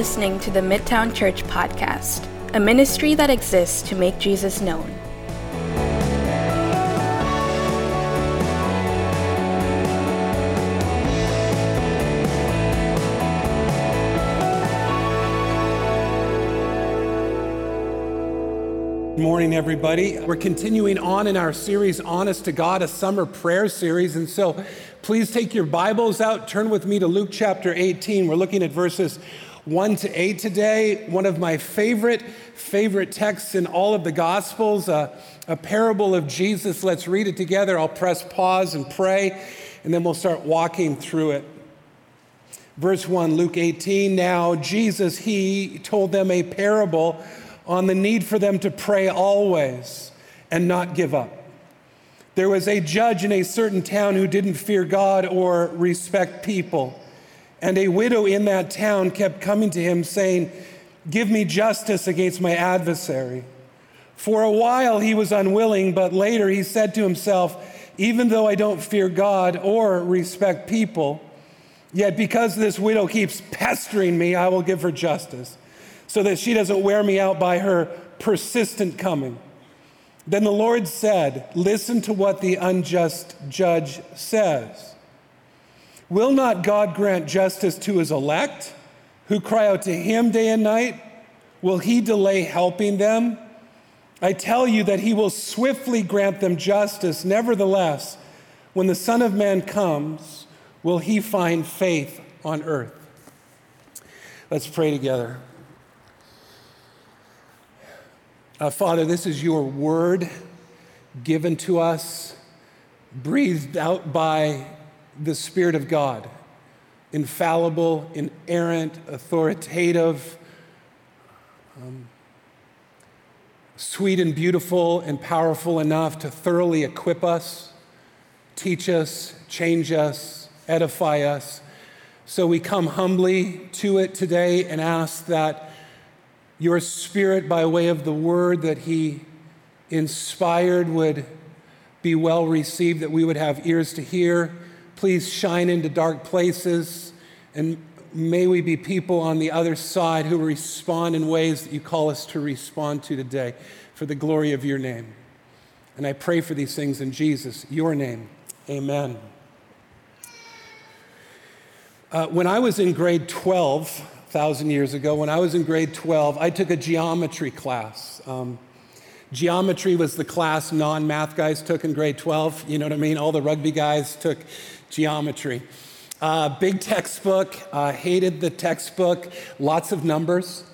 Listening to the Midtown Church Podcast, a ministry that exists to make Jesus known. Good morning, everybody. We're continuing on in our series, Honest to God, a summer prayer series. And so please take your Bibles out, turn with me to Luke chapter 18. We're looking at verses 1 to 8 today. One of my favorite, favorite texts in all of the Gospels, a parable of Jesus. Let's read it together. I'll press pause and pray, and then we'll start walking through it. Verse 1, Luke 18. Now, Jesus, he told them a parable on the need for them to pray always and not give up. There was a judge in a certain town who didn't fear God or respect people. And a widow in that town kept coming to him saying, Give me justice against my adversary. For a while he was unwilling, but later he said to himself, Even though I don't fear God or respect people, yet because this widow keeps pestering me, I will give her justice so that she doesn't wear me out by her persistent coming. Then the Lord said, Listen to what the unjust judge says. Will not God grant justice to his elect who cry out to him day and night? Will he delay helping them? I tell you that he will swiftly grant them justice. Nevertheless, when the Son of Man comes, will he find faith on earth? Let's pray together. Uh, Father, this is your word given to us, breathed out by the Spirit of God, infallible, inerrant, authoritative, um, sweet and beautiful and powerful enough to thoroughly equip us, teach us, change us, edify us. So we come humbly to it today and ask that your spirit, by way of the word that he inspired, would be well received, that we would have ears to hear. Please shine into dark places, and may we be people on the other side who respond in ways that you call us to respond to today for the glory of your name. And I pray for these things in Jesus, your name. Amen. Uh, when I was in grade 12, thousand years ago, when I was in grade 12, I took a geometry class. Um, geometry was the class non math guys took in grade 12. You know what I mean? All the rugby guys took geometry. Uh, big textbook, uh, hated the textbook, lots of numbers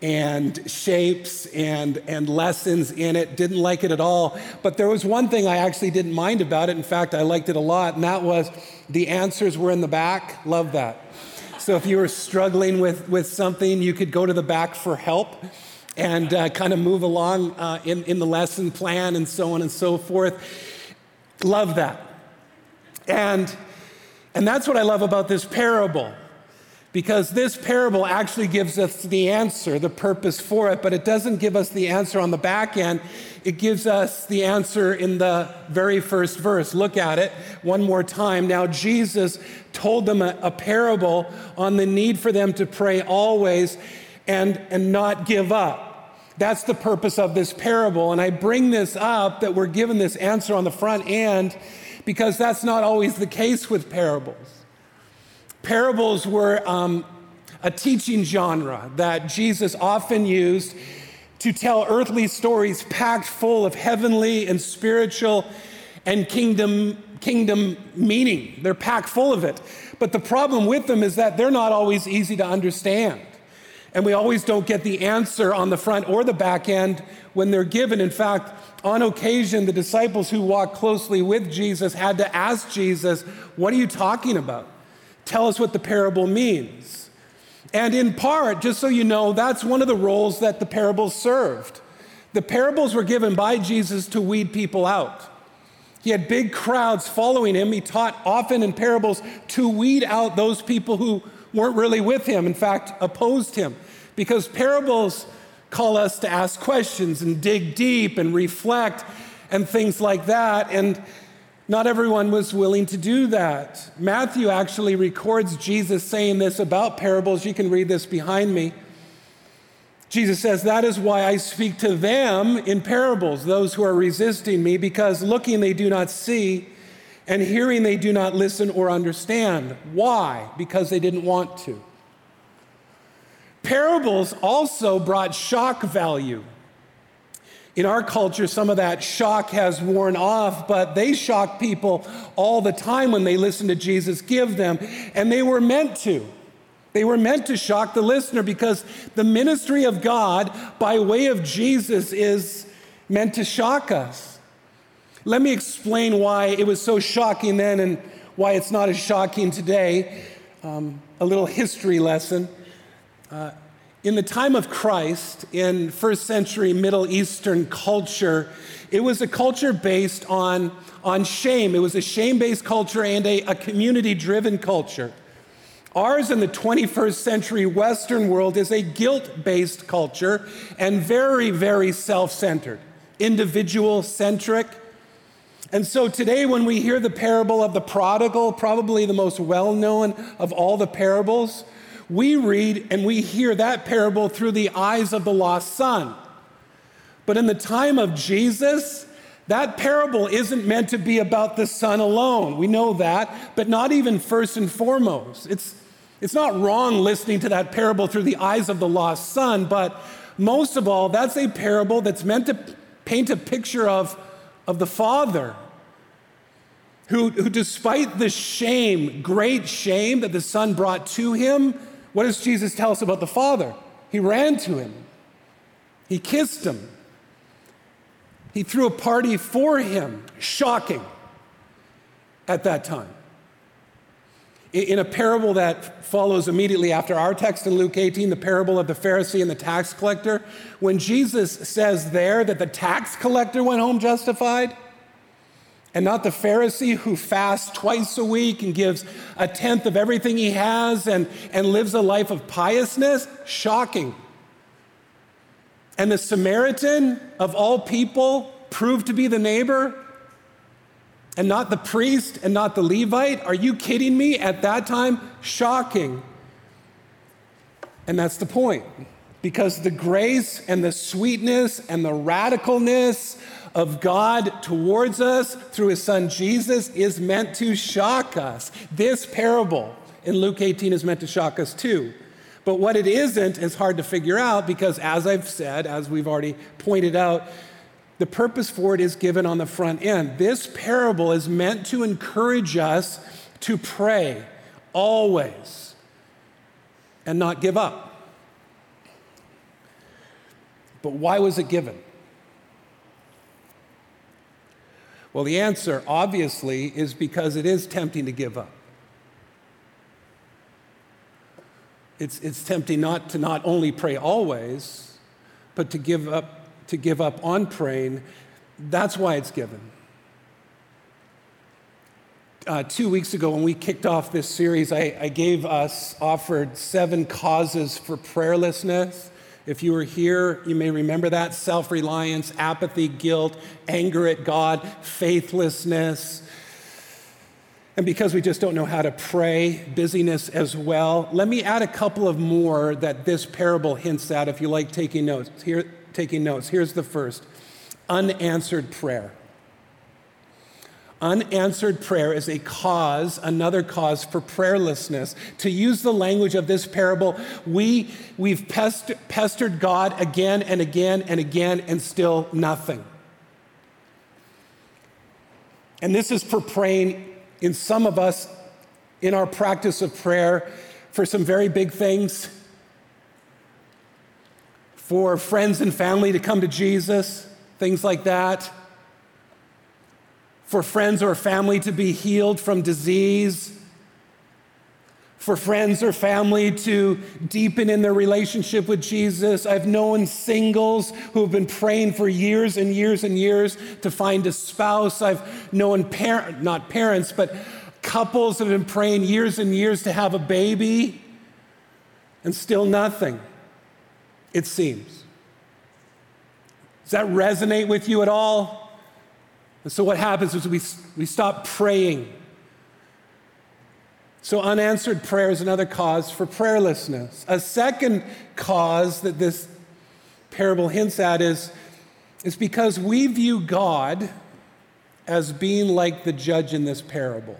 and shapes and, and lessons in it. Didn't like it at all. But there was one thing I actually didn't mind about it. In fact, I liked it a lot, and that was the answers were in the back. Love that. So if you were struggling with, with something, you could go to the back for help and uh, kind of move along uh, in, in the lesson plan and so on and so forth. Love that. And, and that's what I love about this parable because this parable actually gives us the answer, the purpose for it, but it doesn't give us the answer on the back end. It gives us the answer in the very first verse. Look at it one more time. Now, Jesus told them a, a parable on the need for them to pray always and, and not give up. That's the purpose of this parable. And I bring this up that we're given this answer on the front end because that's not always the case with parables. Parables were um, a teaching genre that Jesus often used to tell earthly stories packed full of heavenly and spiritual and kingdom, kingdom meaning. They're packed full of it. But the problem with them is that they're not always easy to understand. And we always don't get the answer on the front or the back end when they're given. In fact, on occasion, the disciples who walked closely with Jesus had to ask Jesus, What are you talking about? tell us what the parable means. And in part, just so you know, that's one of the roles that the parables served. The parables were given by Jesus to weed people out. He had big crowds following him. He taught often in parables to weed out those people who weren't really with him, in fact, opposed him. Because parables call us to ask questions and dig deep and reflect and things like that. And Not everyone was willing to do that. Matthew actually records Jesus saying this about parables. You can read this behind me. Jesus says, That is why I speak to them in parables, those who are resisting me, because looking they do not see, and hearing they do not listen or understand. Why? Because they didn't want to. Parables also brought shock value. In our culture, some of that shock has worn off, but they shock people all the time when they listen to Jesus give them, and they were meant to. They were meant to shock the listener because the ministry of God by way of Jesus is meant to shock us. Let me explain why it was so shocking then and why it's not as shocking today. Um, a little history lesson. Uh, in the time of Christ, in first century Middle Eastern culture, it was a culture based on, on shame. It was a shame based culture and a, a community driven culture. Ours in the 21st century Western world is a guilt based culture and very, very self centered, individual centric. And so today, when we hear the parable of the prodigal, probably the most well known of all the parables, we read and we hear that parable through the eyes of the lost son. But in the time of Jesus, that parable isn't meant to be about the son alone. We know that, but not even first and foremost. It's, it's not wrong listening to that parable through the eyes of the lost son, but most of all, that's a parable that's meant to paint a picture of, of the father who, who, despite the shame, great shame that the son brought to him, what does Jesus tell us about the Father? He ran to him, he kissed him, he threw a party for him. Shocking at that time. In a parable that follows immediately after our text in Luke 18, the parable of the Pharisee and the tax collector, when Jesus says there that the tax collector went home justified, and not the Pharisee who fasts twice a week and gives a tenth of everything he has and, and lives a life of piousness? Shocking. And the Samaritan, of all people, proved to be the neighbor and not the priest and not the Levite? Are you kidding me? At that time, shocking. And that's the point. Because the grace and the sweetness and the radicalness of God towards us through his son Jesus is meant to shock us. This parable in Luke 18 is meant to shock us too. But what it isn't is hard to figure out because, as I've said, as we've already pointed out, the purpose for it is given on the front end. This parable is meant to encourage us to pray always and not give up. But why was it given? Well, the answer, obviously, is because it is tempting to give up. It's, it's tempting not to not only pray always, but to give up, to give up on praying. That's why it's given. Uh, two weeks ago, when we kicked off this series, I, I gave us, offered seven causes for prayerlessness. If you were here, you may remember that self reliance, apathy, guilt, anger at God, faithlessness. And because we just don't know how to pray, busyness as well. Let me add a couple of more that this parable hints at if you like taking notes. Here, taking notes. Here's the first unanswered prayer. Unanswered prayer is a cause, another cause for prayerlessness. To use the language of this parable, we, we've pester, pestered God again and again and again, and still nothing. And this is for praying in some of us in our practice of prayer for some very big things, for friends and family to come to Jesus, things like that for friends or family to be healed from disease, for friends or family to deepen in their relationship with Jesus. I've known singles who have been praying for years and years and years to find a spouse. I've known parent, not parents, but couples have been praying years and years to have a baby, and still nothing, it seems. Does that resonate with you at all? And so what happens is we, we stop praying. So unanswered prayer is another cause for prayerlessness. A second cause that this parable hints at is, is because we view God as being like the judge in this parable.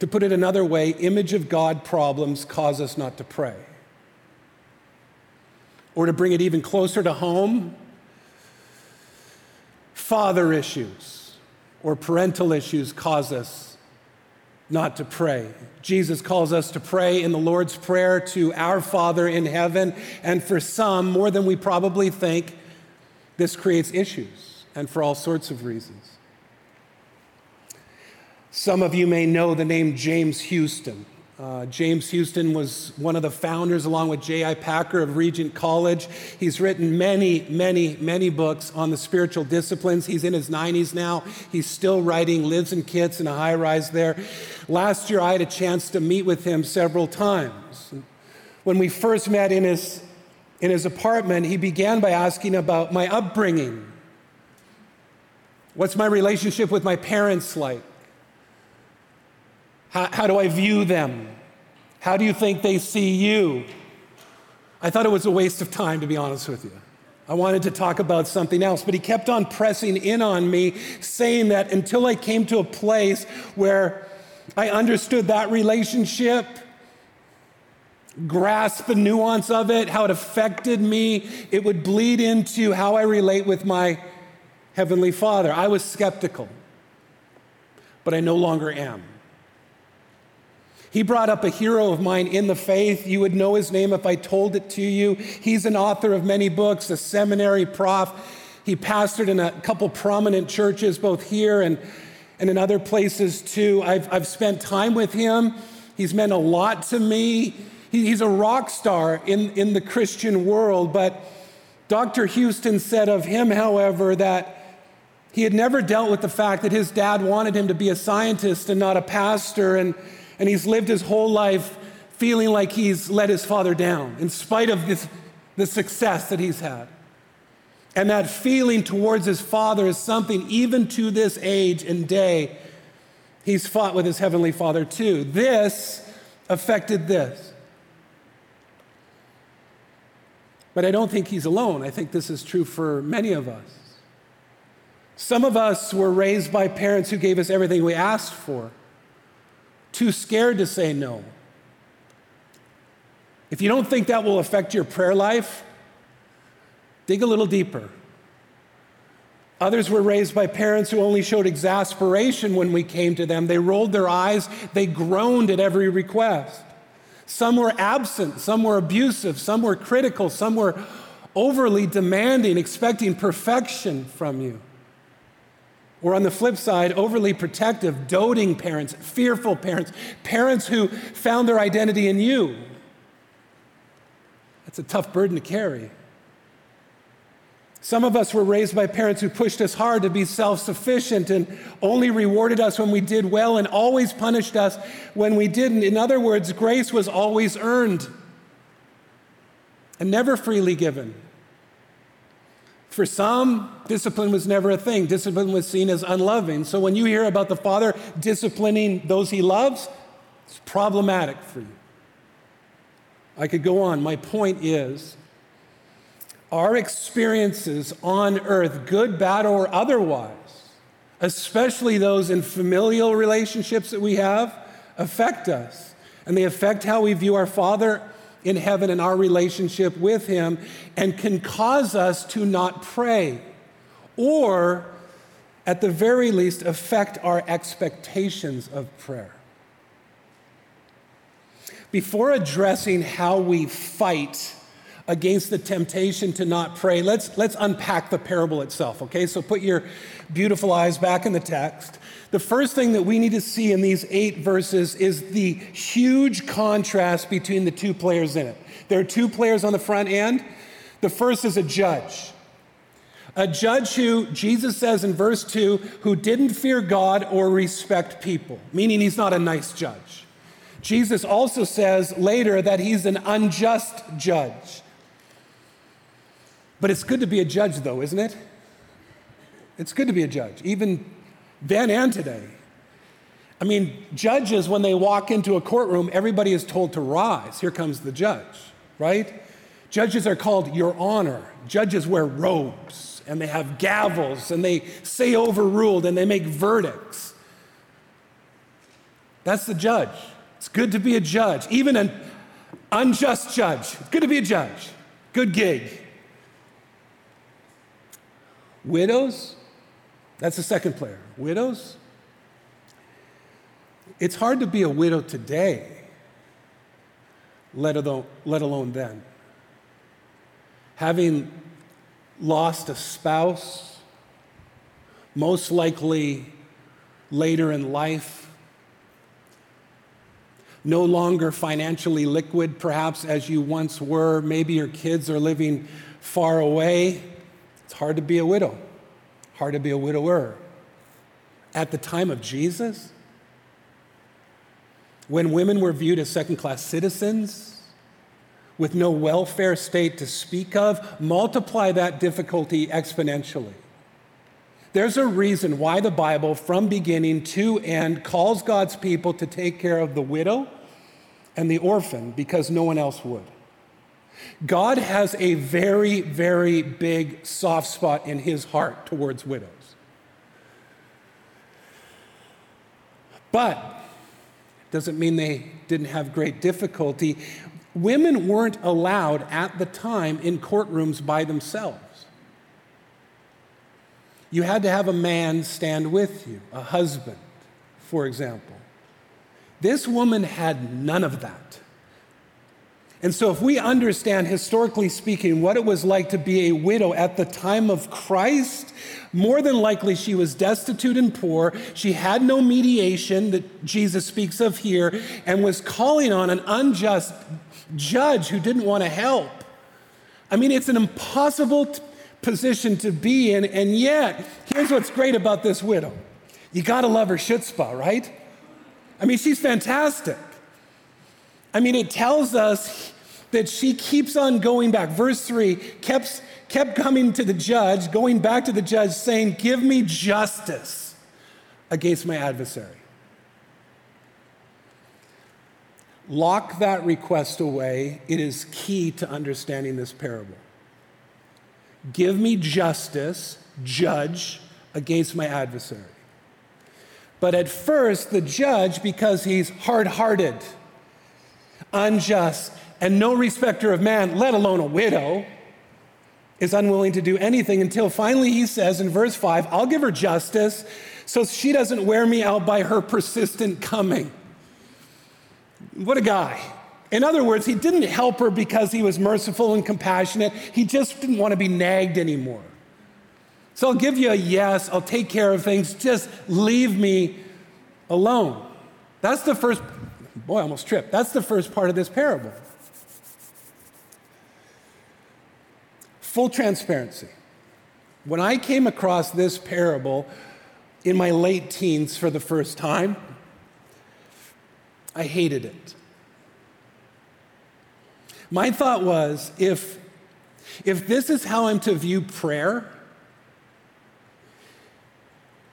To put it another way, image of God problems cause us not to pray. Or to bring it even closer to home, father issues or parental issues cause us not to pray. Jesus calls us to pray in the Lord's Prayer to our Father in heaven, and for some, more than we probably think, this creates issues, and for all sorts of reasons. Some of you may know the name James Houston. Uh, James Houston was one of the founders, along with J.I. Packer of Regent College. He's written many, many, many books on the spiritual disciplines. He's in his 90s now. He's still writing, lives in Kits in a high rise there. Last year, I had a chance to meet with him several times. When we first met in his, in his apartment, he began by asking about my upbringing. What's my relationship with my parents like? How, how do I view them? How do you think they see you? I thought it was a waste of time, to be honest with you. I wanted to talk about something else, but he kept on pressing in on me, saying that until I came to a place where I understood that relationship, grasped the nuance of it, how it affected me, it would bleed into how I relate with my Heavenly Father. I was skeptical, but I no longer am. He brought up a hero of mine in the faith. You would know his name if I told it to you. He's an author of many books, a seminary prof. He pastored in a couple prominent churches, both here and, and in other places too. I've, I've spent time with him. He's meant a lot to me. He, he's a rock star in, in the Christian world. But Dr. Houston said of him, however, that he had never dealt with the fact that his dad wanted him to be a scientist and not a pastor. And and he's lived his whole life feeling like he's let his father down in spite of this, the success that he's had. And that feeling towards his father is something, even to this age and day, he's fought with his heavenly father too. This affected this. But I don't think he's alone. I think this is true for many of us. Some of us were raised by parents who gave us everything we asked for too scared to say no. If you don't think that will affect your prayer life, dig a little deeper. Others were raised by parents who only showed exasperation when we came to them. They rolled their eyes, they groaned at every request. Some were absent, some were abusive, some were critical, some were overly demanding, expecting perfection from you. Or on the flip side, overly protective, doting parents, fearful parents, parents who found their identity in you. That's a tough burden to carry. Some of us were raised by parents who pushed us hard to be self sufficient and only rewarded us when we did well and always punished us when we didn't. In other words, grace was always earned and never freely given. For some, discipline was never a thing. Discipline was seen as unloving. So when you hear about the Father disciplining those he loves, it's problematic for you. I could go on. My point is our experiences on earth, good, bad, or otherwise, especially those in familial relationships that we have, affect us. And they affect how we view our Father in heaven and our relationship with Him and can cause us to not pray or, at the very least, affect our expectations of prayer. Before addressing how we fight against the temptation to not pray, let's, let's unpack the parable itself, okay? So put your beautiful eyes back in the text. The first thing that we need to see in these eight verses is the huge contrast between the two players in it. There are two players on the front end. The first is a judge. A judge who, Jesus says in verse 2, who didn't fear God or respect people, meaning he's not a nice judge. Jesus also says later that he's an unjust judge. But it's good to be a judge, though, isn't it? It's good to be a judge, even then and today. I mean, judges, when they walk into a courtroom, everybody is told to rise. Here comes the judge, right? Judges are called Your Honor. Judges wear robes and they have gavels and they say overruled and they make verdicts. That's the judge. It's good to be a judge, even an unjust judge. It's good to be a judge. Good gig. Widows, that's the second player. Widows, it's hard to be a widow today, let alone, let alone then. Having lost a spouse, most likely later in life, no longer financially liquid, perhaps as you once were. Maybe your kids are living far away. It's hard to be a widow, hard to be a widower. At the time of Jesus, when women were viewed as second class citizens with no welfare state to speak of, multiply that difficulty exponentially. There's a reason why the Bible, from beginning to end, calls God's people to take care of the widow and the orphan because no one else would. God has a very, very big soft spot in his heart towards widows. But doesn't mean they didn't have great difficulty. Women weren't allowed at the time in courtrooms by themselves. You had to have a man stand with you, a husband, for example. This woman had none of that. And so, if we understand, historically speaking, what it was like to be a widow at the time of Christ, more than likely she was destitute and poor. She had no mediation that Jesus speaks of here, and was calling on an unjust judge who didn't want to help. I mean, it's an impossible t- position to be in, and yet, here's what's great about this widow you gotta love her chutzpah, right? I mean, she's fantastic. I mean, it tells us that she keeps on going back. Verse 3 kept, kept coming to the judge, going back to the judge, saying, Give me justice against my adversary. Lock that request away. It is key to understanding this parable. Give me justice, judge, against my adversary. But at first, the judge, because he's hard hearted, unjust, and no respecter of man, let alone a widow, is unwilling to do anything until finally he says in verse 5, I'll give her justice so she doesn't wear me out by her persistent coming. What a guy. In other words, he didn't help her because he was merciful and compassionate. He just didn't want to be nagged anymore. So I'll give you a yes, I'll take care of things, just leave me alone. That's the first, boy, I almost tripped. That's the first part of this parable. Full transparency. When I came across this parable in my late teens for the first time, I hated it. My thought was if, if this is how I'm to view prayer,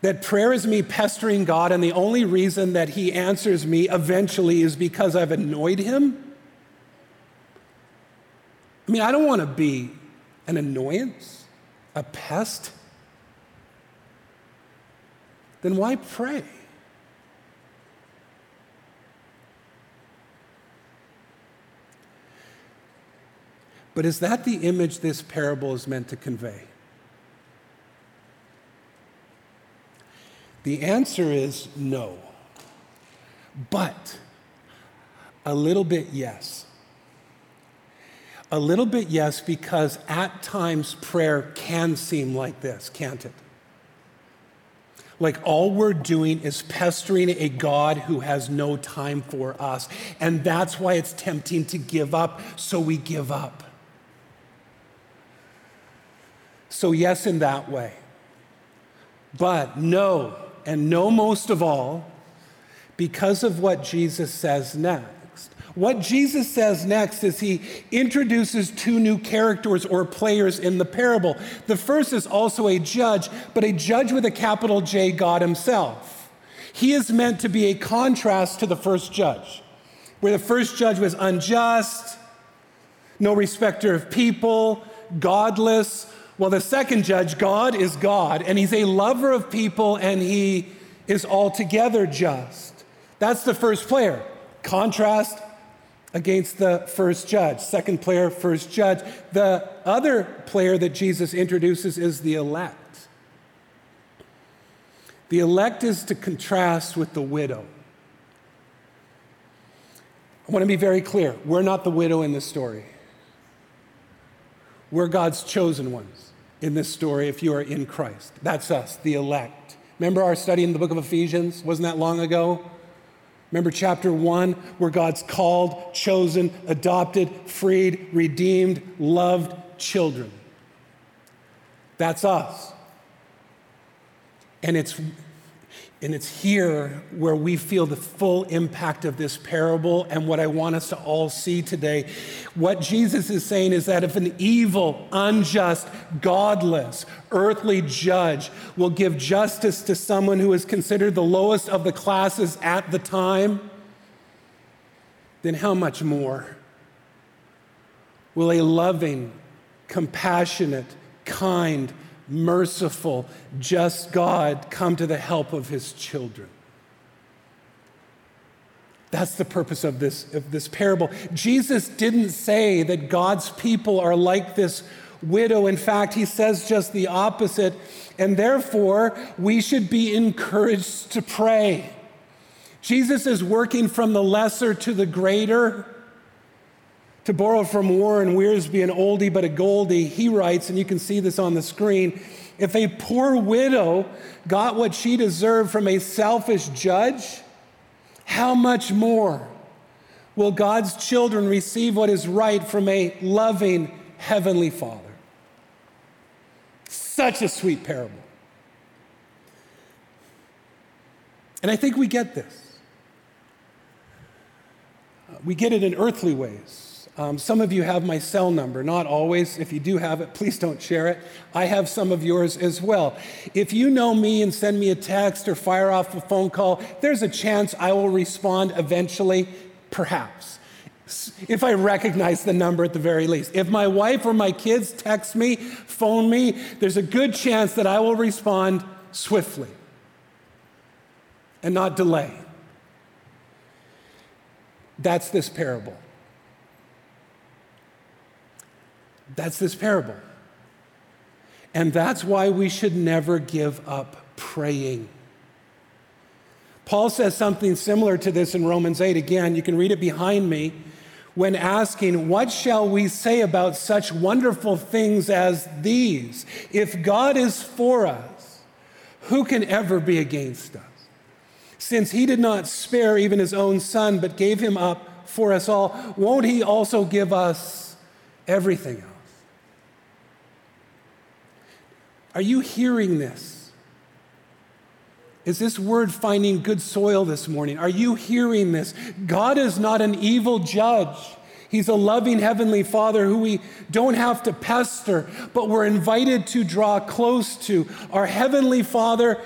that prayer is me pestering God, and the only reason that He answers me eventually is because I've annoyed Him. I mean, I don't want to be an annoyance, a pest. Then why pray? But is that the image this parable is meant to convey? The answer is no. But a little bit yes. A little bit yes, because at times prayer can seem like this, can't it? Like all we're doing is pestering a God who has no time for us. And that's why it's tempting to give up, so we give up. So, yes, in that way. But no, and know most of all, because of what Jesus says next. What Jesus says next is he introduces two new characters or players in the parable. The first is also a judge, but a judge with a capital J, God Himself. He is meant to be a contrast to the first judge, where the first judge was unjust, no respecter of people, godless. Well, the second judge, God, is God, and He's a lover of people, and He is altogether just. That's the first player. Contrast against the first judge. Second player, first judge. The other player that Jesus introduces is the elect. The elect is to contrast with the widow. I want to be very clear. We're not the widow in this story. We're God's chosen ones in this story if you are in Christ. That's us, the elect. Remember our study in the book of Ephesians? Wasn't that long ago? Remember chapter one, where God's called, chosen, adopted, freed, redeemed, loved children. That's us. And it's and it's here where we feel the full impact of this parable and what I want us to all see today. What Jesus is saying is that if an evil, unjust, godless, earthly judge will give justice to someone who is considered the lowest of the classes at the time, then how much more will a loving, compassionate, kind, merciful, just God come to the help of his children. That's the purpose of this, of this parable. Jesus didn't say that God's people are like this widow. In fact, he says just the opposite. And therefore, we should be encouraged to pray. Jesus is working from the lesser to the greater. To borrow from Warren Wiersbe, an oldie but a goldie, he writes, and you can see this on the screen if a poor widow got what she deserved from a selfish judge, how much more will God's children receive what is right from a loving Heavenly Father? Such a sweet parable. And I think we get this. We get it in earthly ways. Um, some of you have my cell number, not always. If you do have it, please don't share it. I have some of yours as well. If you know me and send me a text or fire off a phone call, there's a chance I will respond eventually, perhaps. If I recognize the number at the very least. If my wife or my kids text me, phone me, there's a good chance that I will respond swiftly and not delay. That's this parable. That's this parable. And that's why we should never give up praying. Paul says something similar to this in Romans 8. Again, you can read it behind me. When asking, What shall we say about such wonderful things as these? If God is for us, who can ever be against us? Since he did not spare even his own son, but gave him up for us all, won't he also give us everything else? Are you hearing this? Is this word finding good soil this morning? Are you hearing this? God is not an evil judge. He's a loving Heavenly Father who we don't have to pester, but we're invited to draw close to. Our Heavenly Father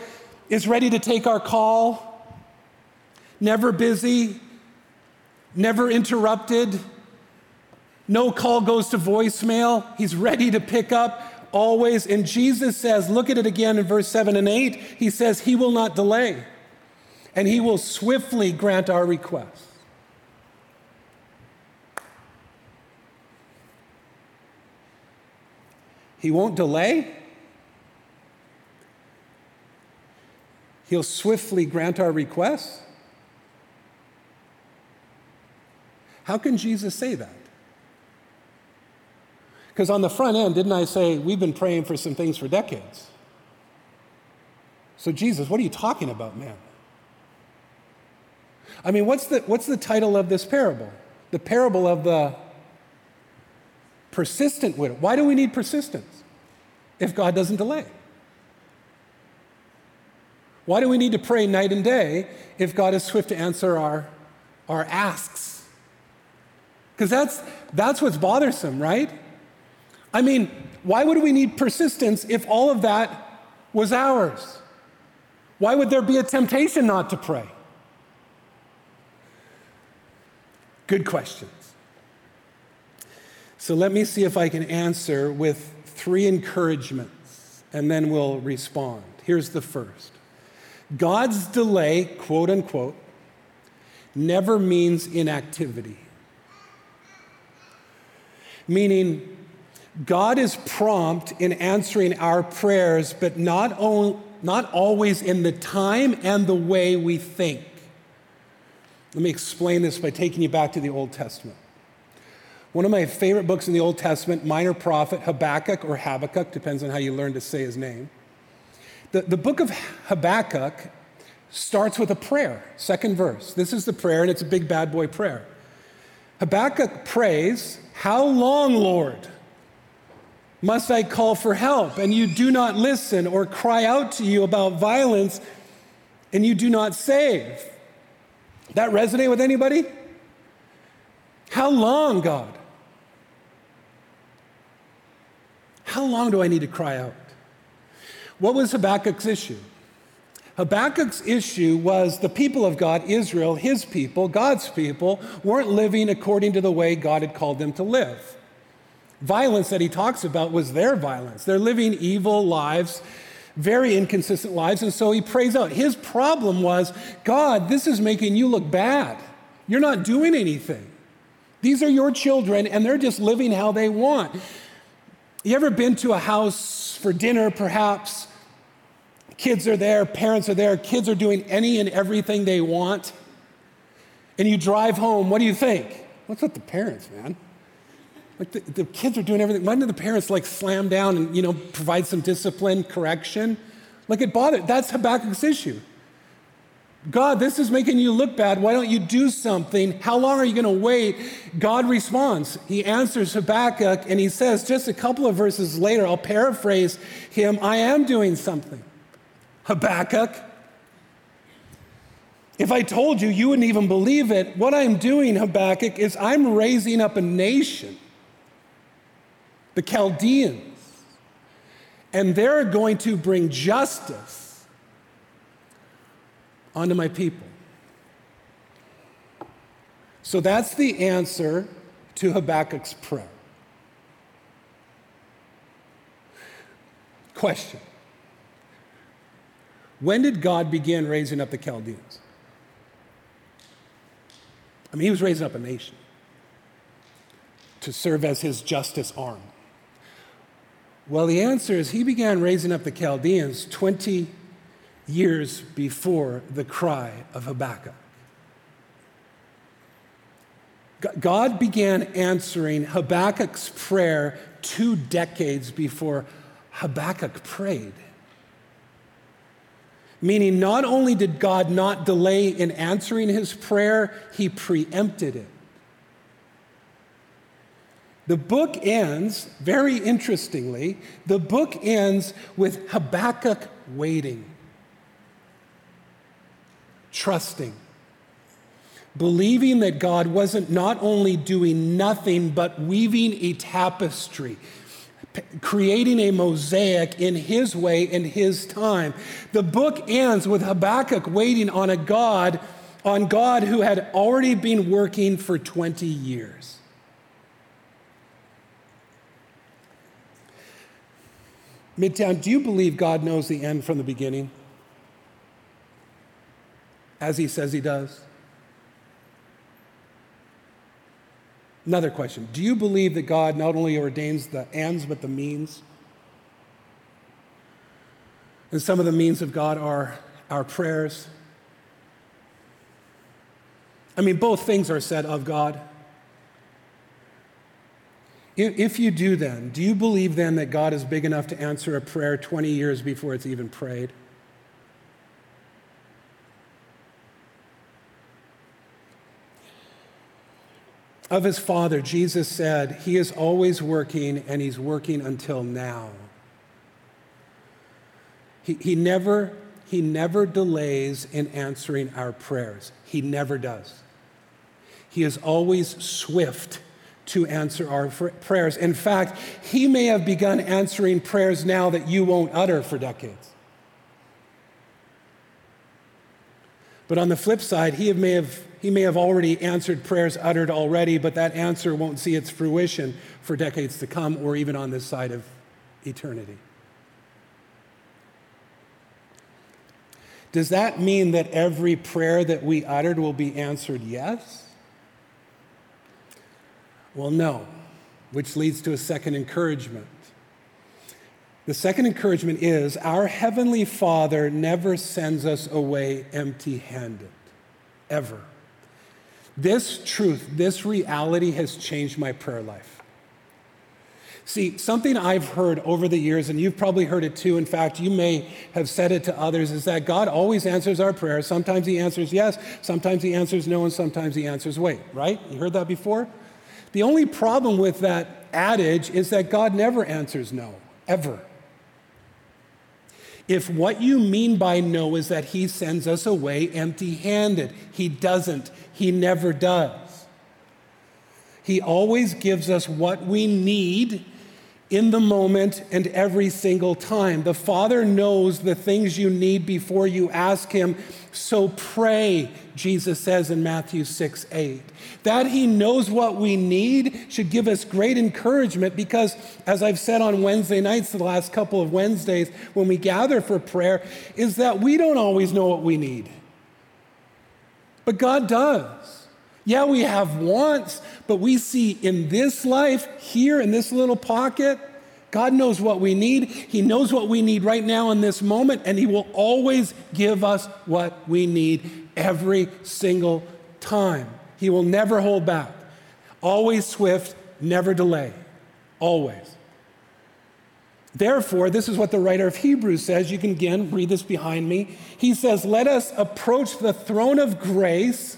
is ready to take our call, never busy, never interrupted. No call goes to voicemail. He's ready to pick up always. And Jesus says, look at it again in verse 7 and 8. He says, He will not delay, and He will swiftly grant our requests. He won't delay. He'll swiftly grant our requests. How can Jesus say that? Because on the front end, didn't I say, we've been praying for some things for decades? So, Jesus, what are you talking about, man? I mean, what's the, what's the title of this parable? The parable of the persistent widow. Why do we need persistence if God doesn't delay? Why do we need to pray night and day if God is swift to answer our, our asks Because that's, that's what's bothersome, right? I mean, why would we need persistence if all of that was ours? Why would there be a temptation not to pray? Good questions. So let me see if I can answer with three encouragements, and then we'll respond. Here's the first God's delay, quote unquote, never means inactivity. Meaning, God is prompt in answering our prayers, but not, not always in the time and the way we think. Let me explain this by taking you back to the Old Testament. One of my favorite books in the Old Testament, Minor Prophet, Habakkuk or Habakkuk, depends on how you learn to say his name. The, the book of Habakkuk starts with a prayer, second verse. This is the prayer, and it's a big bad boy prayer. Habakkuk prays, How long, Lord? Must I call for help and you do not listen, or cry out to you about violence and you do not save? That resonate with anybody? How long, God? How long do I need to cry out? What was Habakkuk's issue? Habakkuk's issue was the people of God, Israel, his people, God's people, weren't living according to the way God had called them to live. Violence that he talks about was their violence. They're living evil lives, very inconsistent lives, and so he prays out. His problem was God, this is making you look bad. You're not doing anything. These are your children, and they're just living how they want. You ever been to a house for dinner, perhaps? Kids are there, parents are there, kids are doing any and everything they want. And you drive home, what do you think? What's with the parents, man? Like the, the kids are doing everything. Why didn't the parents like slam down and, you know, provide some discipline, correction? Like it bothered. That's Habakkuk's issue. God, this is making you look bad. Why don't you do something? How long are you going to wait? God responds. He answers Habakkuk and he says, just a couple of verses later, I'll paraphrase him I am doing something. Habakkuk. If I told you, you wouldn't even believe it. What I'm doing, Habakkuk, is I'm raising up a nation, the Chaldeans, and they're going to bring justice onto my people. So that's the answer to Habakkuk's prayer. Question when did God begin raising up the Chaldeans? I mean, he was raising up a nation to serve as his justice arm. Well, the answer is he began raising up the Chaldeans 20 years before the cry of Habakkuk. God began answering Habakkuk's prayer two decades before Habakkuk prayed. Meaning, not only did God not delay in answering his prayer, he preempted it. The book ends, very interestingly, the book ends with Habakkuk waiting, trusting, believing that God wasn't not only doing nothing, but weaving a tapestry creating a mosaic in his way, in his time. The book ends with Habakkuk waiting on a God, on God who had already been working for 20 years. Midtown, do you believe God knows the end from the beginning? As he says he does? Another question Do you believe that God not only ordains the ends, but the means? And some of the means of God are our prayers. I mean, both things are said of God. If you do, then, do you believe then that God is big enough to answer a prayer 20 years before it's even prayed? of his Father, Jesus said, He is always working and He's working until now. He, he, never, he never delays in answering our prayers, He never does. He is always swift to answer our prayers. In fact, He may have begun answering prayers now that you won't utter for decades. But on the flip side, He may have, he may have already answered prayers uttered already, but that answer won't see its fruition for decades to come or even on this side of eternity. Does that mean that every prayer that we uttered will be answered yes? Well, no, which leads to a second encouragement. The second encouragement is our Heavenly Father never sends us away empty handed, ever. This truth, this reality has changed my prayer life. See, something I've heard over the years, and you've probably heard it too, in fact, you may have said it to others, is that God always answers our prayers. Sometimes He answers yes, sometimes He answers no, and sometimes He answers wait, right? You heard that before? The only problem with that adage is that God never answers no, ever. If what you mean by no is that He sends us away empty handed, He doesn't. He never does. He always gives us what we need in the moment and every single time. The Father knows the things you need before you ask Him. So pray, Jesus says in Matthew 6 8. That He knows what we need should give us great encouragement because, as I've said on Wednesday nights, the last couple of Wednesdays, when we gather for prayer, is that we don't always know what we need. But God does. Yeah, we have wants, but we see in this life, here in this little pocket, God knows what we need. He knows what we need right now in this moment, and He will always give us what we need every single time. He will never hold back. Always swift, never delay. Always. Therefore, this is what the writer of Hebrews says. You can again read this behind me. He says, Let us approach the throne of grace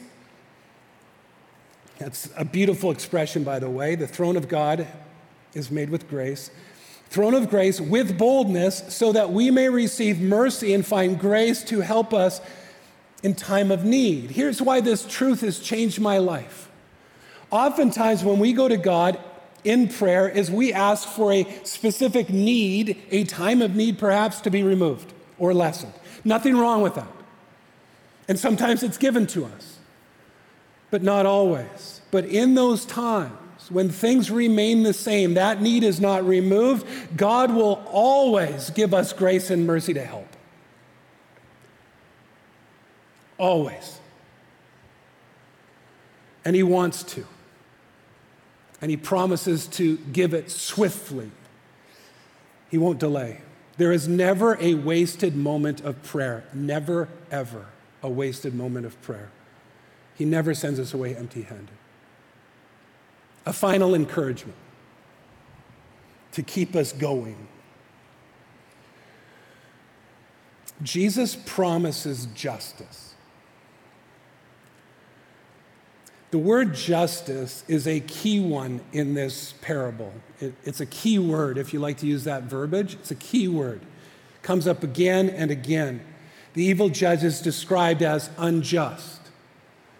that's a beautiful expression, by the way. The throne of God is made with grace. Throne of grace with boldness, so that we may receive mercy and find grace to help us in time of need. Here's why this truth has changed my life. Oftentimes, when we go to God in prayer, is we ask for a specific need, a time of need perhaps, to be removed or lessened. Nothing wrong with that. And sometimes it's given to us but not always. But in those times, when things remain the same, that need is not removed, God will always give us grace and mercy to help. Always. And He wants to. And He promises to give it swiftly. He won't delay. There is never a wasted moment of prayer. Never, ever a wasted moment of prayer. He never sends us away empty handed. A final encouragement to keep us going. Jesus promises justice. The word justice is a key one in this parable. It, it's a key word, if you like to use that verbiage. It's a key word. It comes up again and again. The evil judge is described as unjust.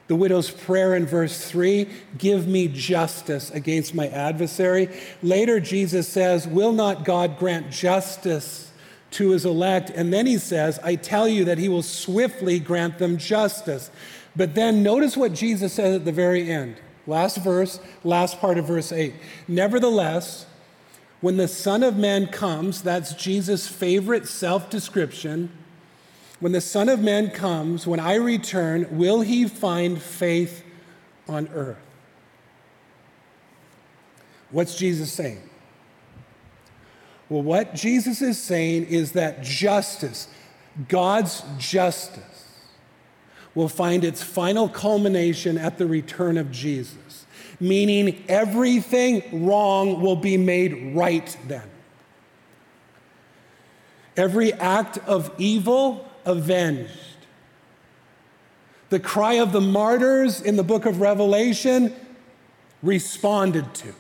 The widow's prayer in verse 3 give me justice against my adversary. Later, Jesus says, Will not God grant justice to his elect? And then he says, I tell you that he will swiftly grant them justice. But then notice what Jesus says at the very end. Last verse, last part of verse 8. Nevertheless, when the Son of Man comes, that's Jesus' favorite self description when the Son of Man comes, when I return, will he find faith on earth? What's Jesus saying? Well, what Jesus is saying is that justice, God's justice, will find its final culmination at the return of Jesus, meaning everything wrong will be made right then. Every act of evil avenged. The cry of the martyrs in the book of Revelation responded to.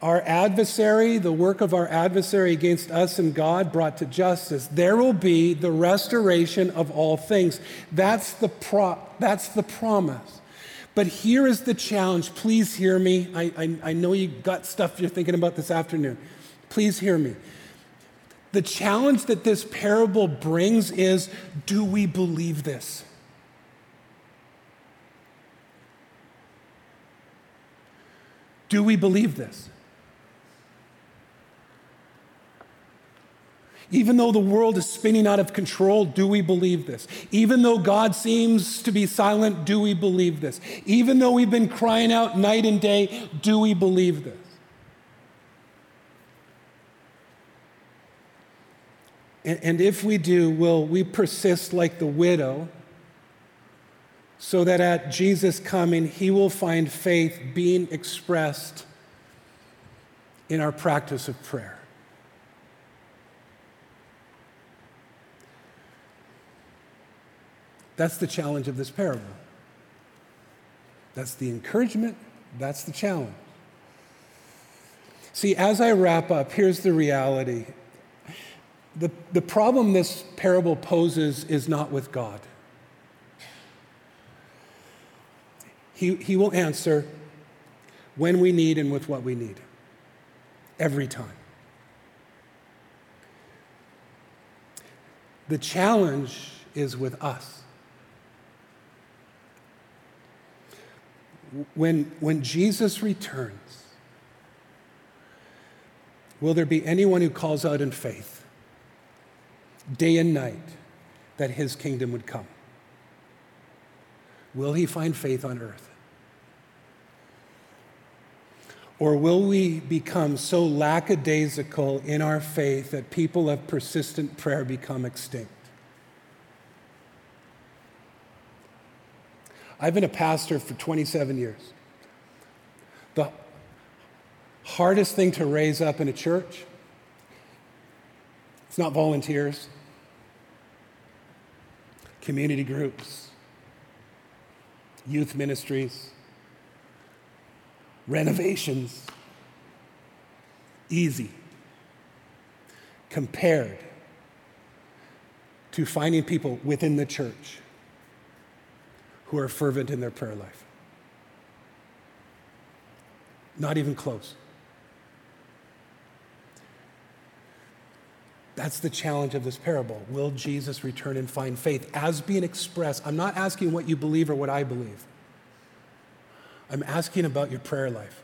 Our adversary, the work of our adversary against us and God brought to justice. There will be the restoration of all things. That's the, pro- that's the promise. But here is the challenge. Please hear me. I, I, I know you got stuff you're thinking about this afternoon. Please hear me. The challenge that this parable brings is do we believe this? Do we believe this? Even though the world is spinning out of control, do we believe this? Even though God seems to be silent, do we believe this? Even though we've been crying out night and day, do we believe this? And, if we do, will we persist like the widow so that at Jesus' coming, he will find faith being expressed in our practice of prayer? That's the challenge of this parable. That's the encouragement, that's the challenge. See, as I wrap up, here's the reality. The, the problem this parable poses is not with God. He, he will answer when we need and with what we need, every time. The challenge is with us. when, when Jesus returns, will there be anyone who calls out in faith, day and night, that his kingdom would come? Will he find faith on earth? Or will we become so lackadaisical in our faith that people of persistent prayer become extinct? I've been a pastor for 27 years. The hardest thing to raise up in a church, it's not volunteers, community groups, youth ministries, renovations. Easy compared to finding people within the church who are fervent in their prayer life. Not even close. That's the challenge of this parable. Will Jesus return and find faith as being expressed? I'm not asking what you believe or what I believe. I'm asking about your prayer life.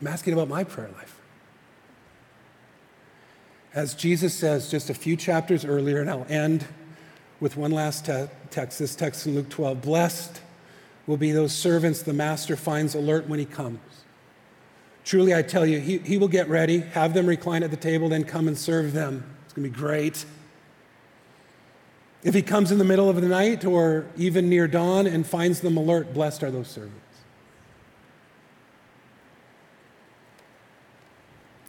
I'm asking about my prayer life. As Jesus says just a few chapters earlier, and I'll end with one last te- text, this text in Luke 12 Blessed will be those servants the master finds alert when he comes. Truly, I tell you, he, he will get ready, have them recline at the table, then come and serve them. It's going to be great. If he comes in the middle of the night or even near dawn and finds them alert, blessed are those servants.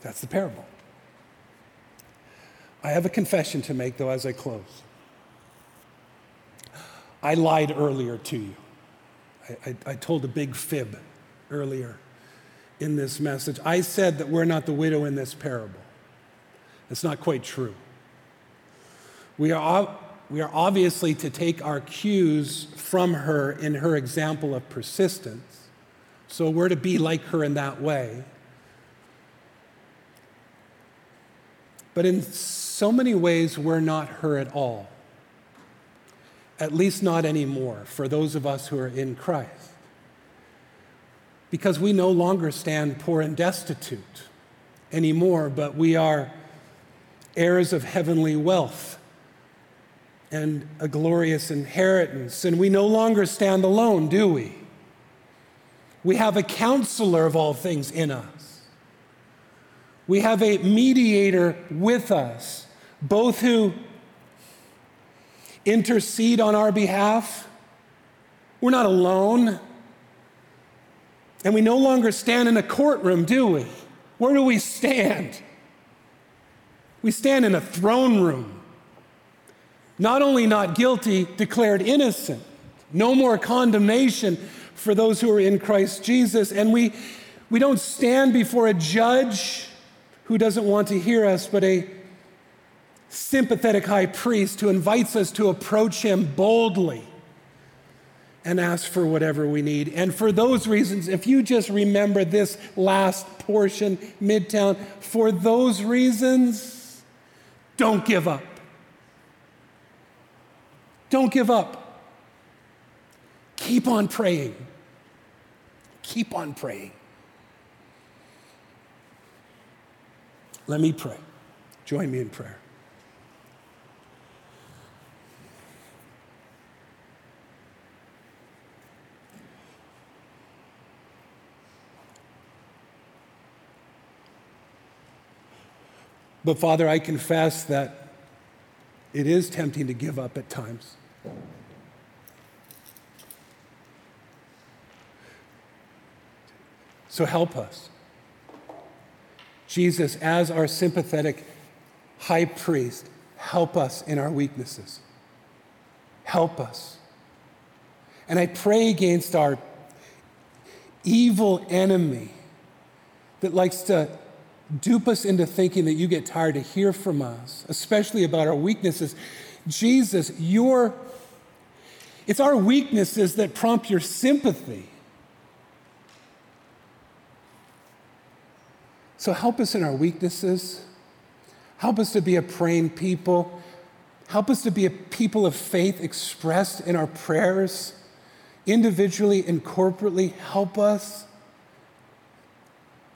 That's the parable. I have a confession to make, though, as I close. I lied earlier to you. I, I, I, told a big fib earlier in this message. I said that we're not the widow in this parable. It's not quite true. We are, we are obviously to take our cues from her in her example of persistence. So we're to be like her in that way. But in so many ways, we're not her at all. At least not anymore for those of us who are in Christ. Because we no longer stand poor and destitute anymore, but we are heirs of heavenly wealth and a glorious inheritance. And we no longer stand alone, do we? We have a counselor of all things in us. We have a mediator with us both who intercede on our behalf. We're not alone. And we no longer stand in a courtroom, do we? Where do we stand? We stand in a throne room. Not only not guilty, declared innocent. No more condemnation for those who are in Christ Jesus. And we, we don't stand before a judge who doesn't want to hear us, but a sympathetic high priest who invites us to approach him boldly and ask for whatever we need. And for those reasons, if you just remember this last portion, Midtown, for those reasons, don't give up. Don't give up. Keep on praying. Keep on praying. Let me pray. Join me in prayer. But Father, I confess that it is tempting to give up at times. So help us. Jesus, as our sympathetic high priest, help us in our weaknesses. Help us. And I pray against our evil enemy that likes to dupe us into thinking that you get tired to hear from us, especially about our weaknesses. Jesus, your it's our weaknesses that prompt your sympathy. So help us in our weaknesses. Help us to be a praying people. Help us to be a people of faith expressed in our prayers, individually and corporately. Help us.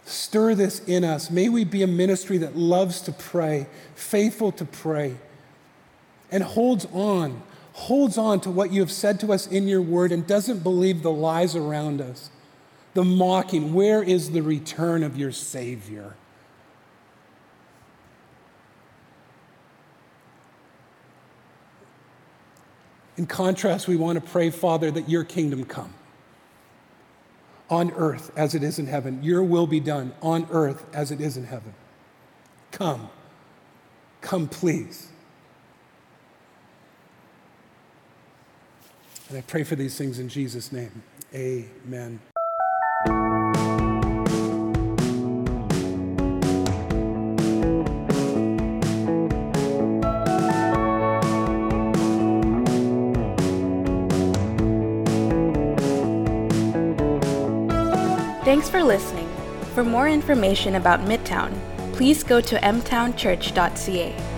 Stir this in us. May we be a ministry that loves to pray, faithful to pray, and holds on, holds on to what you have said to us in your word and doesn't believe the lies around us, the mocking. Where is the return of your Savior? In contrast, we want to pray, Father, that your kingdom come on earth as it is in heaven. Your will be done on earth as it is in heaven. Come. Come, please. And I pray for these things in Jesus' name. Amen. For listening. For more information about Midtown, please go to mtownchurch.ca.